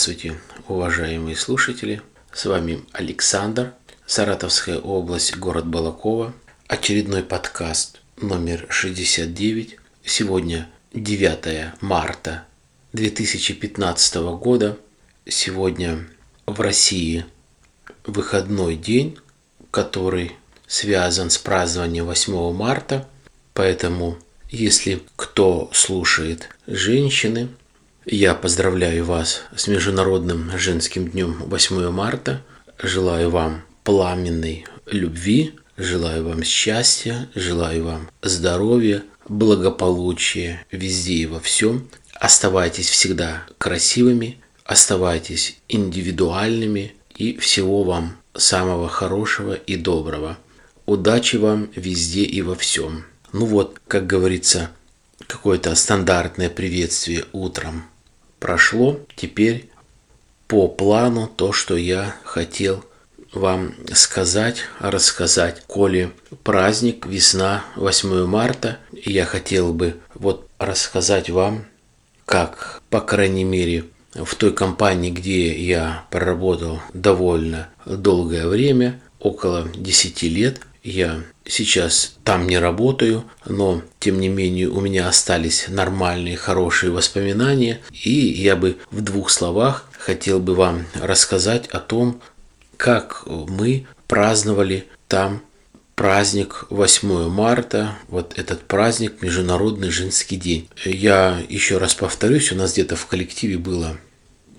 Здравствуйте, уважаемые слушатели. С вами Александр, Саратовская область, город Балакова. Очередной подкаст номер 69. Сегодня 9 марта 2015 года. Сегодня в России выходной день, который связан с празднованием 8 марта. Поэтому, если кто слушает женщины, я поздравляю вас с Международным женским днем 8 марта. Желаю вам пламенной любви, желаю вам счастья, желаю вам здоровья, благополучия везде и во всем. Оставайтесь всегда красивыми, оставайтесь индивидуальными и всего вам самого хорошего и доброго. Удачи вам везде и во всем. Ну вот, как говорится, какое-то стандартное приветствие утром прошло. Теперь по плану то, что я хотел вам сказать, рассказать. Коли праздник, весна, 8 марта, я хотел бы вот рассказать вам, как, по крайней мере, в той компании, где я проработал довольно долгое время, около 10 лет, я сейчас там не работаю, но тем не менее у меня остались нормальные, хорошие воспоминания, и я бы в двух словах хотел бы вам рассказать о том, как мы праздновали там праздник 8 марта, вот этот праздник Международный женский день. Я еще раз повторюсь, у нас где-то в коллективе было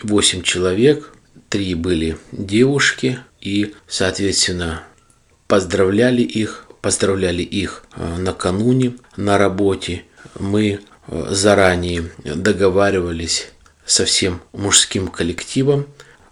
8 человек, 3 были девушки, и, соответственно, поздравляли их, поздравляли их э, накануне на работе. Мы э, заранее договаривались со всем мужским коллективом,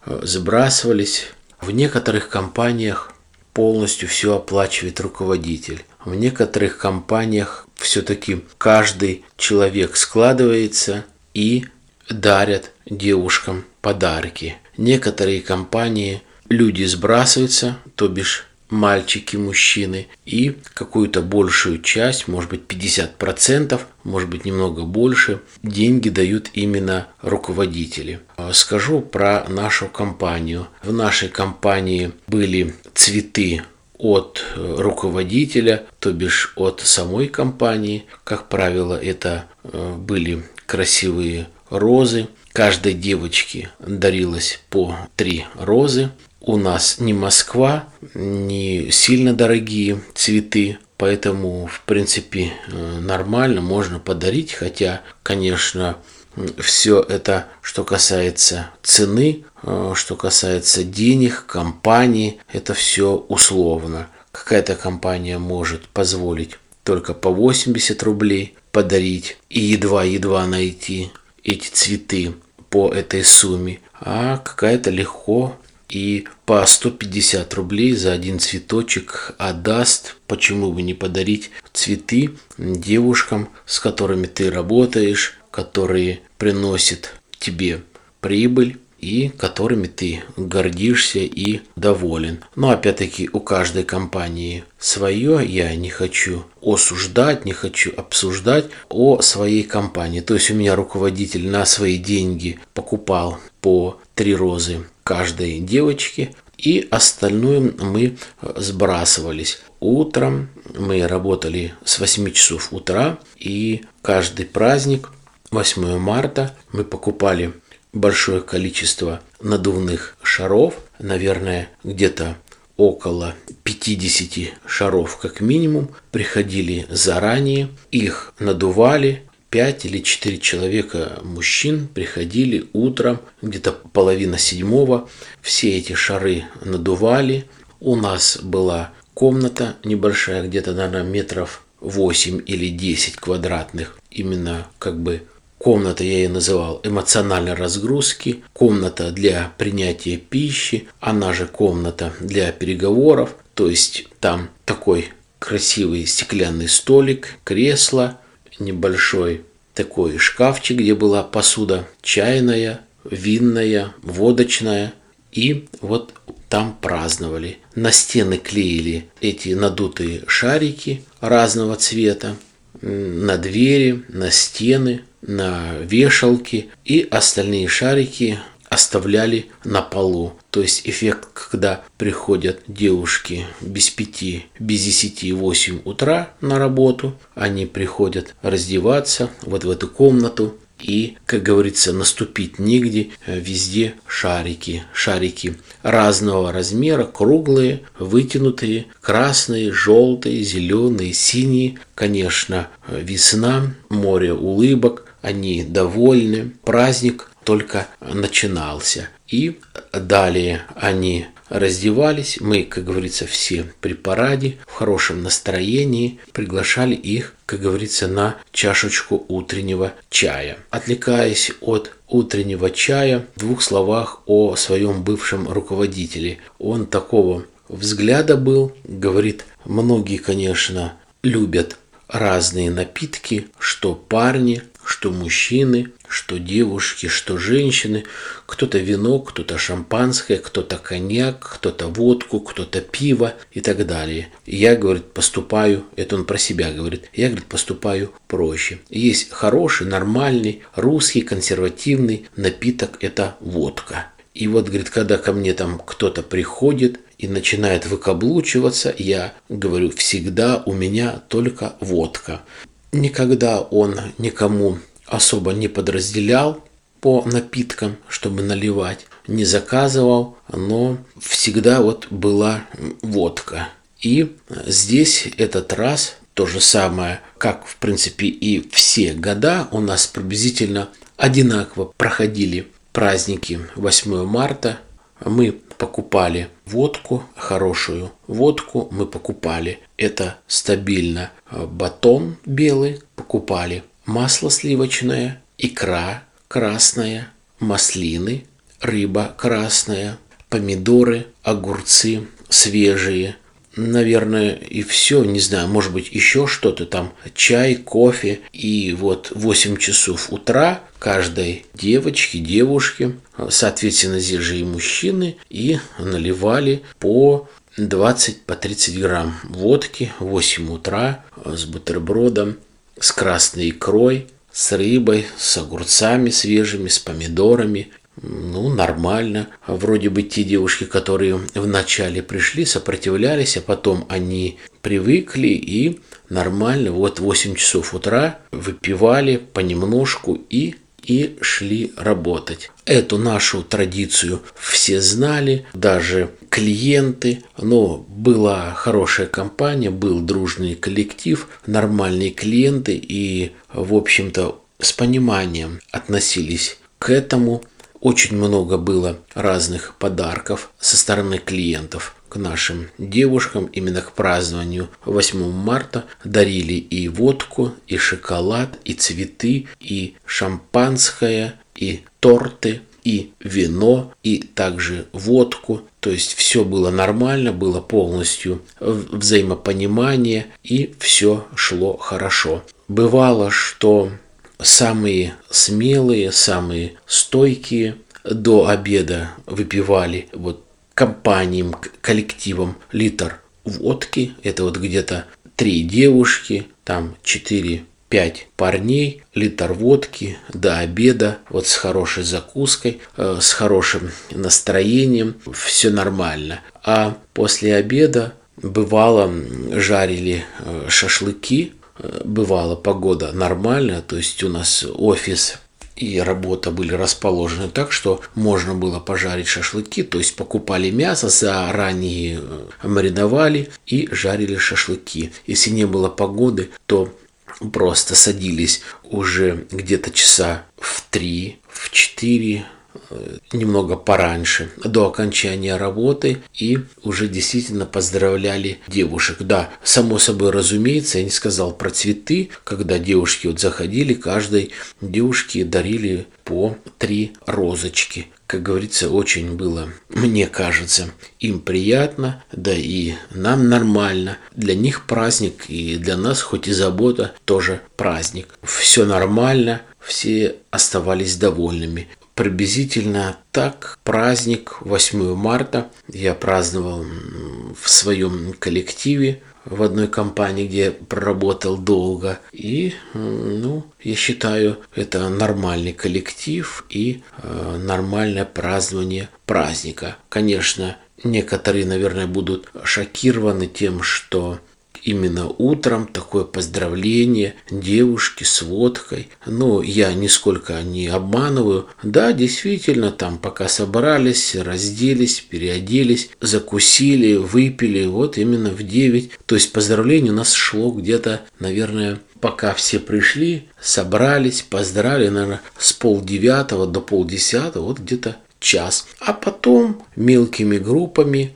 э, сбрасывались. В некоторых компаниях полностью все оплачивает руководитель. В некоторых компаниях все-таки каждый человек складывается и дарят девушкам подарки. Некоторые компании люди сбрасываются, то бишь мальчики, мужчины, и какую-то большую часть, может быть 50%, может быть немного больше, деньги дают именно руководители. Скажу про нашу компанию. В нашей компании были цветы от руководителя, то бишь от самой компании. Как правило, это э, были красивые розы. Каждой девочке дарилось по три розы у нас не Москва, не сильно дорогие цветы, поэтому, в принципе, э, нормально, можно подарить, хотя, конечно, все это, что касается цены, э, что касается денег, компании, это все условно. Какая-то компания может позволить только по 80 рублей подарить и едва-едва найти эти цветы по этой сумме, а какая-то легко и по 150 рублей за один цветочек отдаст, почему бы не подарить цветы девушкам, с которыми ты работаешь, которые приносят тебе прибыль и которыми ты гордишься и доволен. Но опять-таки у каждой компании свое, я не хочу осуждать, не хочу обсуждать о своей компании. То есть у меня руководитель на свои деньги покупал по три розы каждой девочке, и остальное мы сбрасывались. Утром мы работали с 8 часов утра, и каждый праздник, 8 марта, мы покупали большое количество надувных шаров, наверное, где-то около 50 шаров как минимум, приходили заранее, их надували, пять или четыре человека мужчин приходили утром, где-то половина седьмого, все эти шары надували. У нас была комната небольшая, где-то, наверное, метров 8 или 10 квадратных, именно как бы комната, я ее называл, эмоциональной разгрузки, комната для принятия пищи, она же комната для переговоров, то есть там такой красивый стеклянный столик, кресло, небольшой такой шкафчик, где была посуда чайная, винная, водочная. И вот там праздновали. На стены клеили эти надутые шарики разного цвета. На двери, на стены. на вешалке, и остальные шарики оставляли на полу. То есть эффект, когда приходят девушки без пяти, без десяти, восемь утра на работу, они приходят раздеваться вот в эту комнату, и, как говорится, наступить нигде, везде шарики. Шарики разного размера, круглые, вытянутые, красные, желтые, зеленые, синие. Конечно, весна, море улыбок, они довольны, праздник только начинался. И далее они раздевались, мы, как говорится, все при параде, в хорошем настроении, приглашали их, как говорится, на чашечку утреннего чая. Отвлекаясь от утреннего чая, в двух словах о своем бывшем руководителе. Он такого взгляда был, говорит, многие, конечно, любят разные напитки, что парни, что мужчины, что девушки, что женщины. Кто-то вино, кто-то шампанское, кто-то коньяк, кто-то водку, кто-то пиво и так далее. И я, говорит, поступаю, это он про себя говорит, я, говорит, поступаю проще. Есть хороший, нормальный, русский, консервативный напиток – это водка. И вот, говорит, когда ко мне там кто-то приходит и начинает выкаблучиваться, я говорю, всегда у меня только водка. Никогда он никому особо не подразделял по напиткам, чтобы наливать, не заказывал, но всегда вот была водка. И здесь этот раз то же самое, как в принципе и все года у нас приблизительно одинаково проходили праздники 8 марта. Мы покупали водку, хорошую водку мы покупали. Это стабильно батон белый покупали, масло сливочное, икра красная, маслины, рыба красная, помидоры, огурцы свежие, наверное, и все, не знаю, может быть, еще что-то там, чай, кофе. И вот 8 часов утра каждой девочке, девушке, соответственно, здесь же и мужчины, и наливали по 20 по 30 грамм водки в 8 утра с бутербродом, с красной икрой, с рыбой, с огурцами свежими, с помидорами ну, нормально. Вроде бы те девушки, которые вначале пришли, сопротивлялись, а потом они привыкли и нормально. Вот 8 часов утра выпивали понемножку и и шли работать. Эту нашу традицию все знали, даже клиенты, но была хорошая компания, был дружный коллектив, нормальные клиенты и, в общем-то, с пониманием относились к этому. Очень много было разных подарков со стороны клиентов к нашим девушкам именно к празднованию 8 марта дарили и водку, и шоколад, и цветы, и шампанское, и торты, и вино, и также водку. То есть все было нормально, было полностью взаимопонимание, и все шло хорошо. Бывало, что самые смелые, самые стойкие до обеда выпивали вот компаниям, коллективам литр водки. Это вот где-то три девушки, там четыре пять парней, литр водки до обеда, вот с хорошей закуской, э, с хорошим настроением, все нормально. А после обеда бывало жарили э, шашлыки, бывала погода нормальная, то есть у нас офис и работа были расположены так, что можно было пожарить шашлыки, то есть покупали мясо, заранее э, мариновали и жарили шашлыки. Если не было погоды, то просто садились уже где-то часа в три, в четыре, немного пораньше, до окончания работы, и уже действительно поздравляли девушек. Да, само собой разумеется, я не сказал про цветы, когда девушки вот заходили, каждой девушке дарили по три розочки. Как говорится, очень было, мне кажется, им приятно, да и нам нормально. Для них праздник, и для нас, хоть и забота, тоже праздник. Все нормально, все оставались довольными приблизительно так праздник 8 марта я праздновал в своем коллективе в одной компании, где проработал долго. И, ну, я считаю, это нормальный коллектив и э, нормальное празднование праздника. Конечно, некоторые, наверное, будут шокированы тем, что именно утром такое поздравление девушки с водкой. Но я нисколько не обманываю. Да, действительно, там пока собрались, разделись, переоделись, закусили, выпили, вот именно в 9. То есть поздравление у нас шло где-то, наверное, пока все пришли, собрались, поздравили, наверное, с полдевятого до полдесятого, вот где-то час. А потом мелкими группами,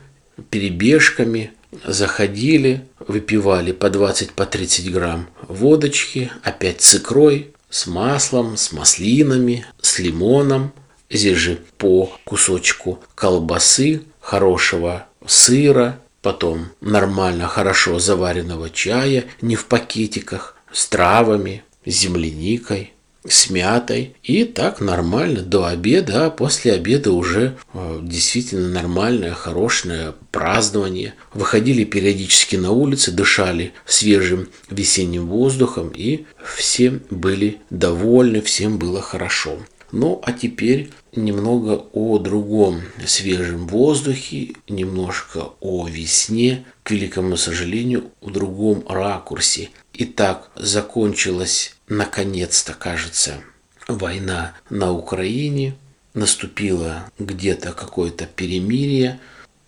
перебежками заходили, выпивали по 20 по 30 грамм водочки, опять с икрой, с маслом, с маслинами, с лимоном. Здесь же по кусочку колбасы, хорошего сыра, потом нормально, хорошо заваренного чая, не в пакетиках, с травами, с земляникой с мятой. И так нормально до обеда, а после обеда уже э, действительно нормальное, хорошее празднование. Выходили периодически на улицы, дышали свежим весенним воздухом, и все были довольны, всем было хорошо. Ну, а теперь немного о другом свежем воздухе, немножко о весне, к великому сожалению, в другом ракурсе. Итак, закончилась наконец-то, кажется, война на Украине, наступило где-то какое-то перемирие,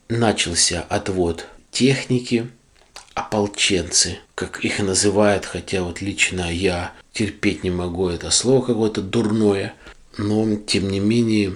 начался отвод техники, ополченцы, как их называют, хотя вот лично я терпеть не могу это слово какое-то дурное, но тем не менее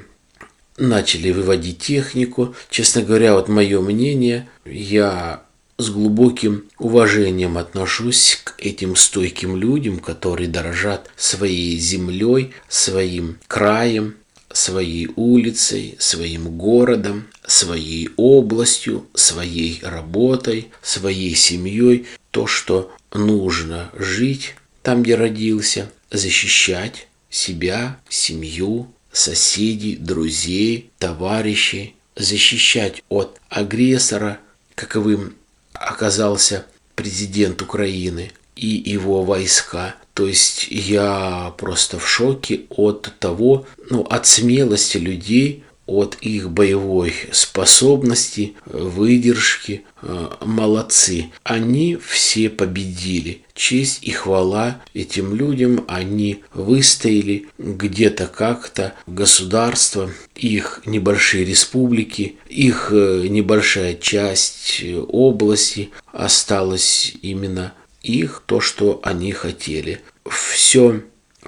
начали выводить технику. Честно говоря, вот мое мнение, я с глубоким уважением отношусь к этим стойким людям, которые дорожат своей землей, своим краем, своей улицей, своим городом, своей областью, своей работой, своей семьей. То, что нужно жить там, где родился, защищать себя, семью, соседей, друзей, товарищей, защищать от агрессора, каковым оказался президент Украины и его войска. То есть я просто в шоке от того, ну, от смелости людей, от их боевой способности, выдержки. Э, молодцы. Они все победили. Честь и хвала этим людям. Они выстояли где-то как-то государство, их небольшие республики, их э, небольшая часть э, области осталась именно их, то, что они хотели. Все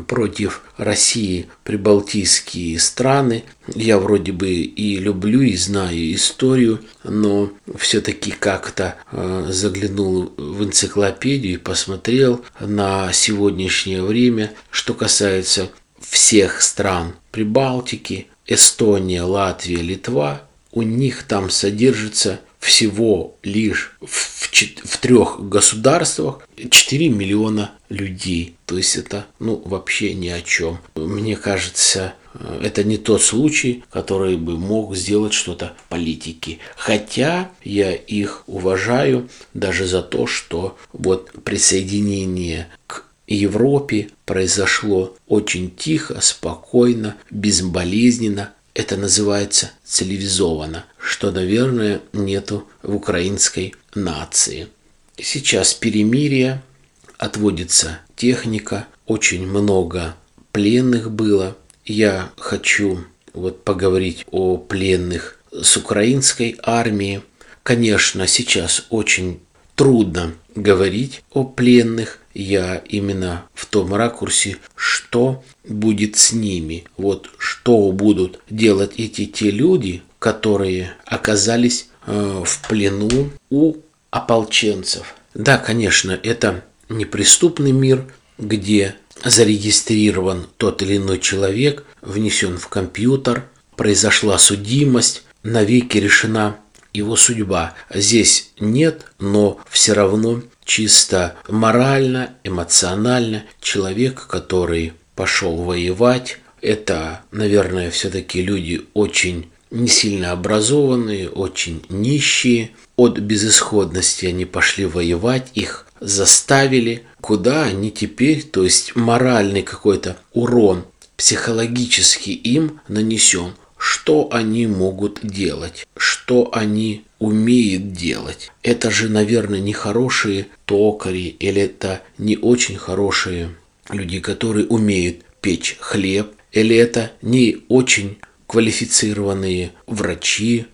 против России прибалтийские страны. Я вроде бы и люблю, и знаю историю, но все-таки как-то э, заглянул в энциклопедию и посмотрел на сегодняшнее время, что касается всех стран Прибалтики, Эстония, Латвия, Литва, у них там содержится всего лишь в, в трех государствах 4 миллиона людей. То есть это ну, вообще ни о чем. Мне кажется, э, это не тот случай, который бы мог сделать что-то политики. Хотя я их уважаю даже за то, что вот присоединение к Европе произошло очень тихо, спокойно, безболезненно, это называется цивилизованно, что, наверное, нету в украинской нации. Сейчас перемирие, отводится техника, очень много пленных было. Я хочу вот поговорить о пленных с украинской армии. Конечно, сейчас очень трудно говорить о пленных. Я именно в том ракурсе, что будет с ними. Вот что будут делать эти те люди, которые оказались э, в плену у ополченцев. Да, конечно, это неприступный мир, где зарегистрирован тот или иной человек, внесен в компьютер, произошла судимость, навеки решена его судьба. Здесь нет, но все равно чисто морально, эмоционально человек, который пошел воевать, это, наверное, все-таки люди очень не сильно образованные, очень нищие. От безысходности они пошли воевать, их заставили. Куда они теперь, то есть моральный какой-то урон психологически им нанесен. Что они могут делать? Что они умеют делать? Это же, наверное, не хорошие токари или это не очень хорошие люди, которые умеют печь хлеб, или это не очень квалифицированные врачи,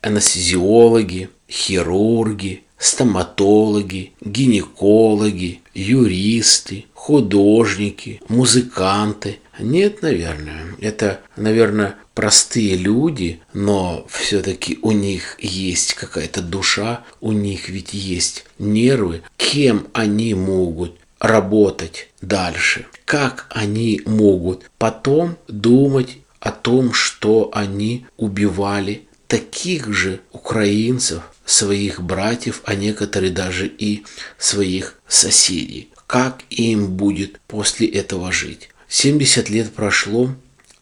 анестезиологи, хирурги, стоматологи, гинекологи, юристы, художники, музыканты. Нет, наверное. Это, наверное, простые люди, но все-таки у них есть какая-то душа, у них ведь есть нервы. Кем они могут работать дальше? Как они могут потом думать о том, что они убивали таких же украинцев, своих братьев, а некоторые даже и своих соседей. Как им будет после этого жить? 70 лет прошло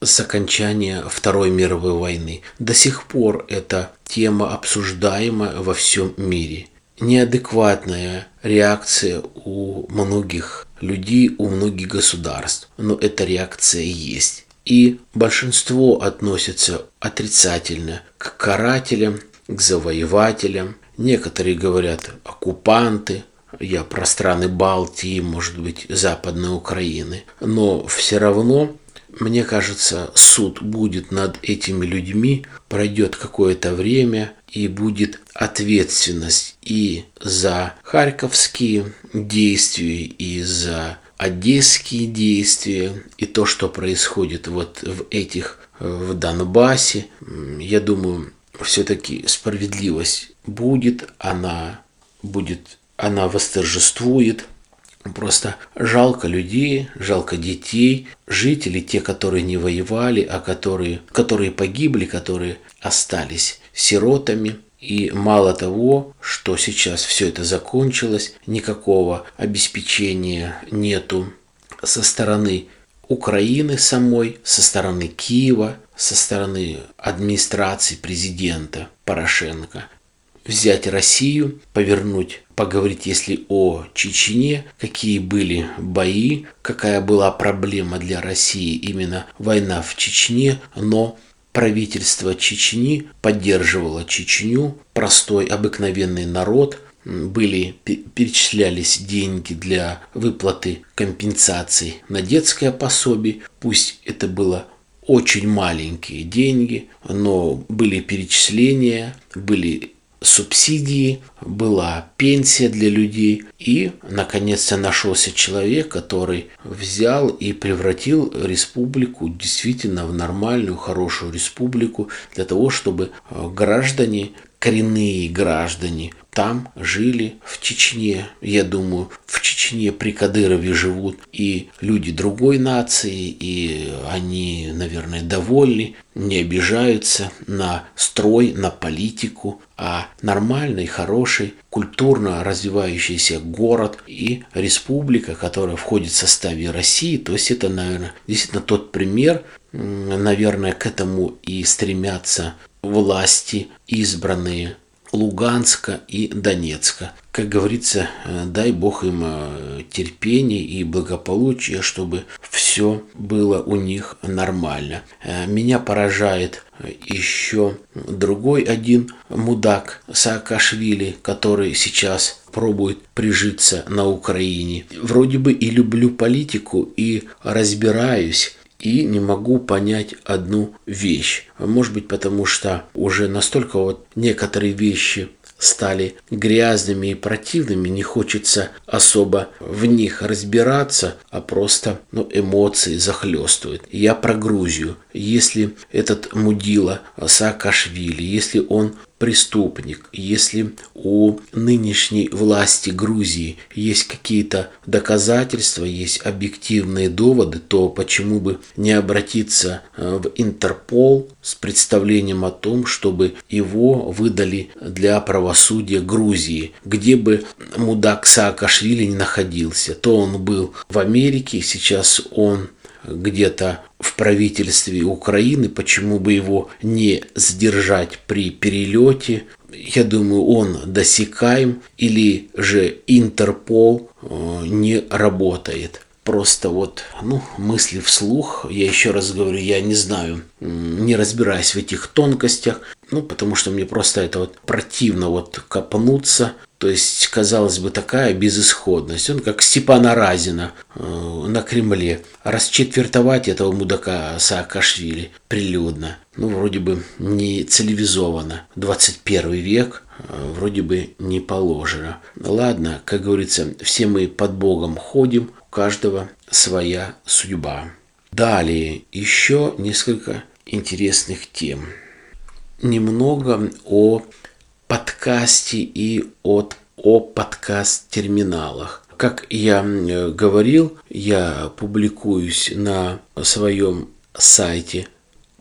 с окончания Второй мировой войны. До сих пор эта тема обсуждаема во всем мире. Неадекватная реакция у многих людей, у многих государств, но эта реакция есть. И большинство относится отрицательно к карателям, к завоевателям. Некоторые говорят оккупанты, я про страны Балтии, может быть, Западной Украины. Но все равно, мне кажется, суд будет над этими людьми, пройдет какое-то время, и будет ответственность и за харьковские действия, и за одесские действия, и то, что происходит вот в этих, в Донбассе. Я думаю, все-таки справедливость будет, она будет, она восторжествует. Просто жалко людей, жалко детей, жителей, те, которые не воевали, а которые, которые погибли, которые остались сиротами. И мало того, что сейчас все это закончилось, никакого обеспечения нету со стороны Украины самой, со стороны Киева, со стороны администрации президента Порошенко взять Россию, повернуть, поговорить, если о Чечне, какие были бои, какая была проблема для России именно война в Чечне, но правительство Чечни поддерживало Чечню, простой обыкновенный народ, были, перечислялись деньги для выплаты компенсаций на детское пособие, пусть это было очень маленькие деньги, но были перечисления, были субсидии, была пенсия для людей. И, наконец-то, нашелся человек, который взял и превратил республику действительно в нормальную, хорошую республику для того, чтобы э, граждане, коренные граждане там жили в Чечне. Я думаю, в Чечне при Кадырове живут и люди другой нации, и они, наверное, довольны, не обижаются на строй, на политику, а нормальный, хороший, культурно развивающийся город и республика, которая входит в составе России. То есть это, наверное, действительно тот пример, наверное, к этому и стремятся власти избранные Луганска и Донецка. Как говорится, э, дай Бог им э, терпения и благополучия, чтобы все было у них нормально. Э, меня поражает еще другой один мудак Саакашвили, который сейчас пробует прижиться на Украине. Вроде бы и люблю политику, и разбираюсь и не могу понять одну вещь. Может быть, потому что уже настолько вот некоторые вещи стали грязными и противными, не хочется особо в них разбираться, а просто ну, эмоции захлестывают. Я про Грузию. Если этот мудила Саакашвили, если он преступник, если у нынешней власти Грузии есть какие-то доказательства, есть объективные доводы, то почему бы не обратиться э, в Интерпол с представлением о том, чтобы его выдали для правосудия Грузии, где бы мудак Саакашвили не находился. То он был в Америке, сейчас он где-то в правительстве Украины, почему бы его не сдержать при перелете. Я думаю, он досекаем или же Интерпол э, не работает просто вот, ну, мысли вслух. Я еще раз говорю, я не знаю, не разбираюсь в этих тонкостях, ну, потому что мне просто это вот противно вот копнуться. То есть, казалось бы, такая безысходность. Он как Степана Разина э, на Кремле. Расчетвертовать этого мудака Саакашвили прилюдно. Ну, вроде бы не цивилизованно. 21 век, э, вроде бы не положено. Ладно, как говорится, все мы под Богом ходим, у каждого своя судьба. Далее еще несколько интересных тем. Немного о подкасте и от, о подкаст-терминалах. Как я говорил, я публикуюсь на своем сайте,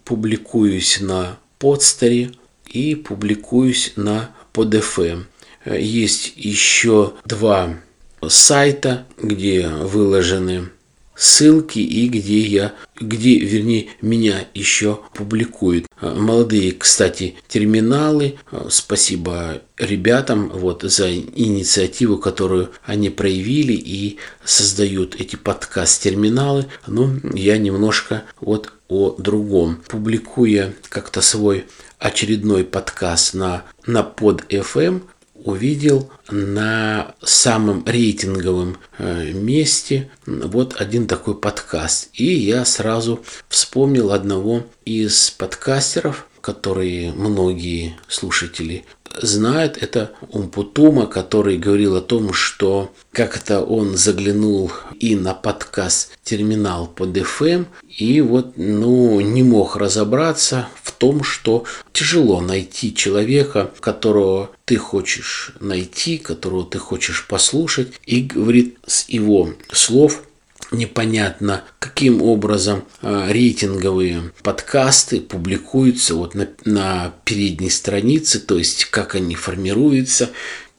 публикуюсь на подстере и публикуюсь на PodFM. Есть еще два сайта, где выложены ссылки и где я, где, вернее, меня еще публикуют. Молодые, кстати, терминалы. Спасибо ребятам вот за инициативу, которую они проявили и создают эти подкаст-терминалы. Но я немножко вот о другом. Публикуя как-то свой очередной подкаст на, на под FM, увидел на самом рейтинговом э, месте вот один такой подкаст. И я сразу вспомнил одного из подкастеров, которые многие слушатели знают, это Умпутума, который говорил о том, что как-то он заглянул и на подкаст терминал под FM, и вот, ну, не мог разобраться в том, что тяжело найти человека, которого ты хочешь найти, которого ты хочешь послушать, и говорит с его слов, непонятно, каким образом э, рейтинговые подкасты публикуются вот на, на передней странице, то есть как они формируются,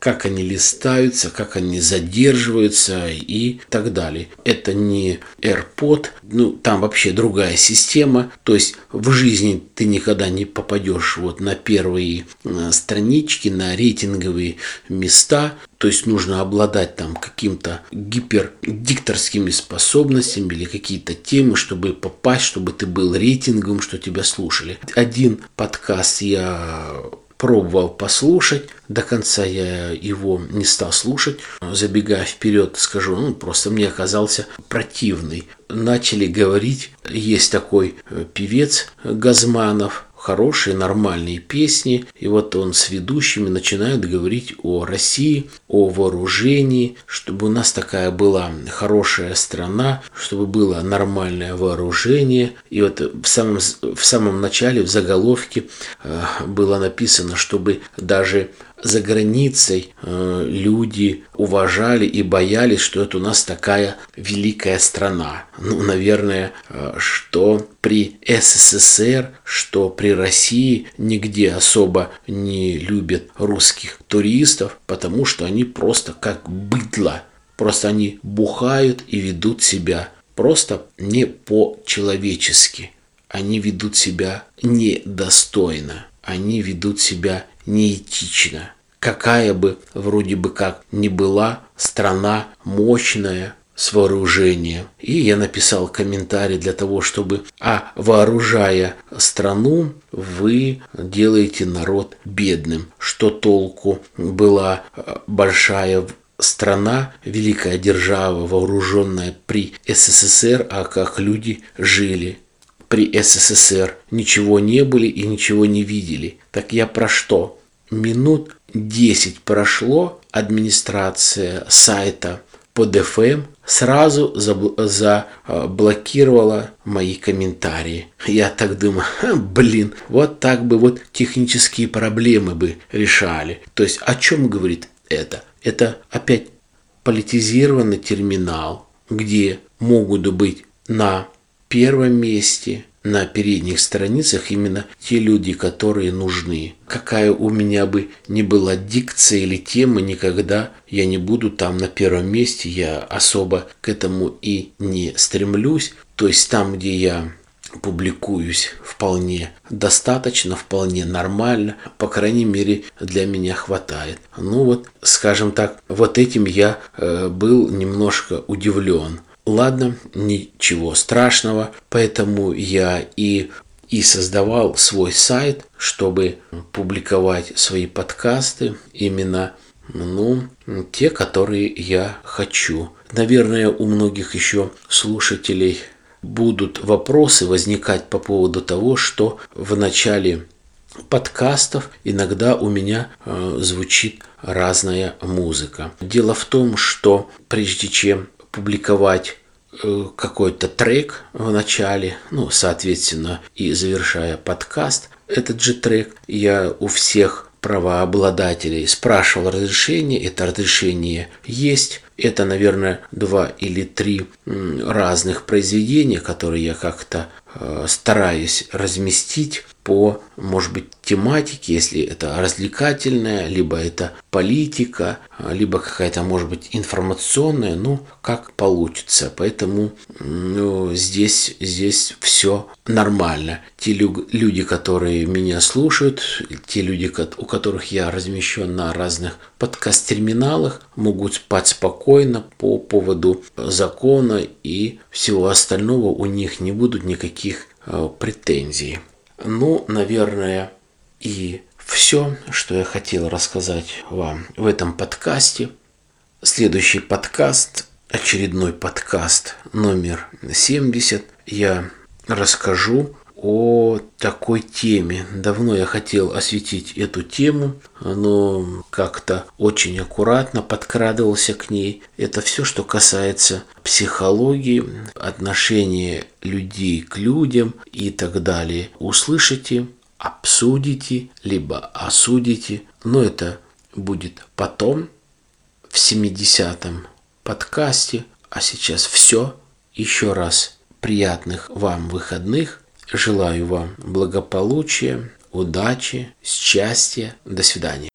как они листаются, как они задерживаются и так далее. Это не AirPod, ну там вообще другая система, то есть в жизни ты никогда не попадешь вот на первые э, странички, на рейтинговые места, то есть нужно обладать там каким-то гипердикторскими способностями или какие-то темы, чтобы попасть, чтобы ты был рейтинговым, что тебя слушали. Один подкаст я пробовал послушать, до конца я его не стал слушать. Забегая вперед, скажу, ну, просто мне оказался противный. Начали говорить, есть такой э, певец Газманов, хорошие, нормальные песни. И вот он с ведущими начинает говорить о России, о вооружении, чтобы у нас такая была хорошая страна, чтобы было нормальное вооружение. И вот в самом, в самом начале, в заголовке э, было написано, чтобы даже за границей э, люди уважали и боялись, что это у нас такая великая страна. Ну, наверное, э, что при СССР, что при России нигде особо не любят русских туристов, потому что они просто как быдло. Просто они бухают и ведут себя просто не по-человечески. Они ведут себя недостойно. Они ведут себя неэтично. Какая бы вроде бы как ни была страна мощная, с вооружением. И я написал комментарий для того, чтобы, а вооружая страну, вы делаете народ бедным. Что толку была э, большая страна, великая держава, вооруженная при СССР, а как люди жили при СССР, ничего не были и ничего не видели. Так я про что? Минут 10 прошло, администрация сайта под FM сразу заблокировала мои комментарии. Я так думаю, блин, вот так бы вот технические проблемы бы решали. То есть о чем говорит это? Это опять политизированный терминал, где могут быть на первом месте, на передних страницах именно те люди, которые нужны. Какая у меня бы ни была дикция или тема, никогда я не буду там на первом месте, я особо к этому и не стремлюсь. То есть там, где я публикуюсь вполне достаточно, вполне нормально, по крайней мере для меня хватает. Ну вот, скажем так, вот этим я э, был немножко удивлен. Ладно, ничего страшного, поэтому я и и создавал свой сайт, чтобы публиковать свои подкасты именно ну, те, которые я хочу. Наверное, у многих еще слушателей будут вопросы возникать по поводу того, что в начале подкастов иногда у меня э, звучит разная музыка. Дело в том, что прежде чем публиковать э, какой-то трек в начале, ну, соответственно, и завершая подкаст, этот же трек я у всех правообладателей спрашивал разрешение, это разрешение есть. Это, наверное, два или три разных произведения, которые я как-то э, стараюсь разместить по, может быть, тематике, если это развлекательная, либо это политика, либо какая-то, может быть, информационная, ну, как получится. Поэтому ну, здесь, здесь все нормально. Те люди, которые меня слушают, те люди, у которых я размещен на разных подкаст-терминалах, могут спать спокойно по поводу закона и всего остального. У них не будут никаких э, претензий. Ну, наверное, и все, что я хотел рассказать вам в этом подкасте. Следующий подкаст, очередной подкаст номер 70, я расскажу о такой теме. Давно я хотел осветить эту тему, но как-то очень аккуратно подкрадывался к ней. Это все, что касается психологии, отношения людей к людям и так далее. Услышите, обсудите, либо осудите, но это будет потом, в 70-м подкасте. А сейчас все. Еще раз приятных вам выходных. Желаю вам благополучия, удачи, счастья. До свидания.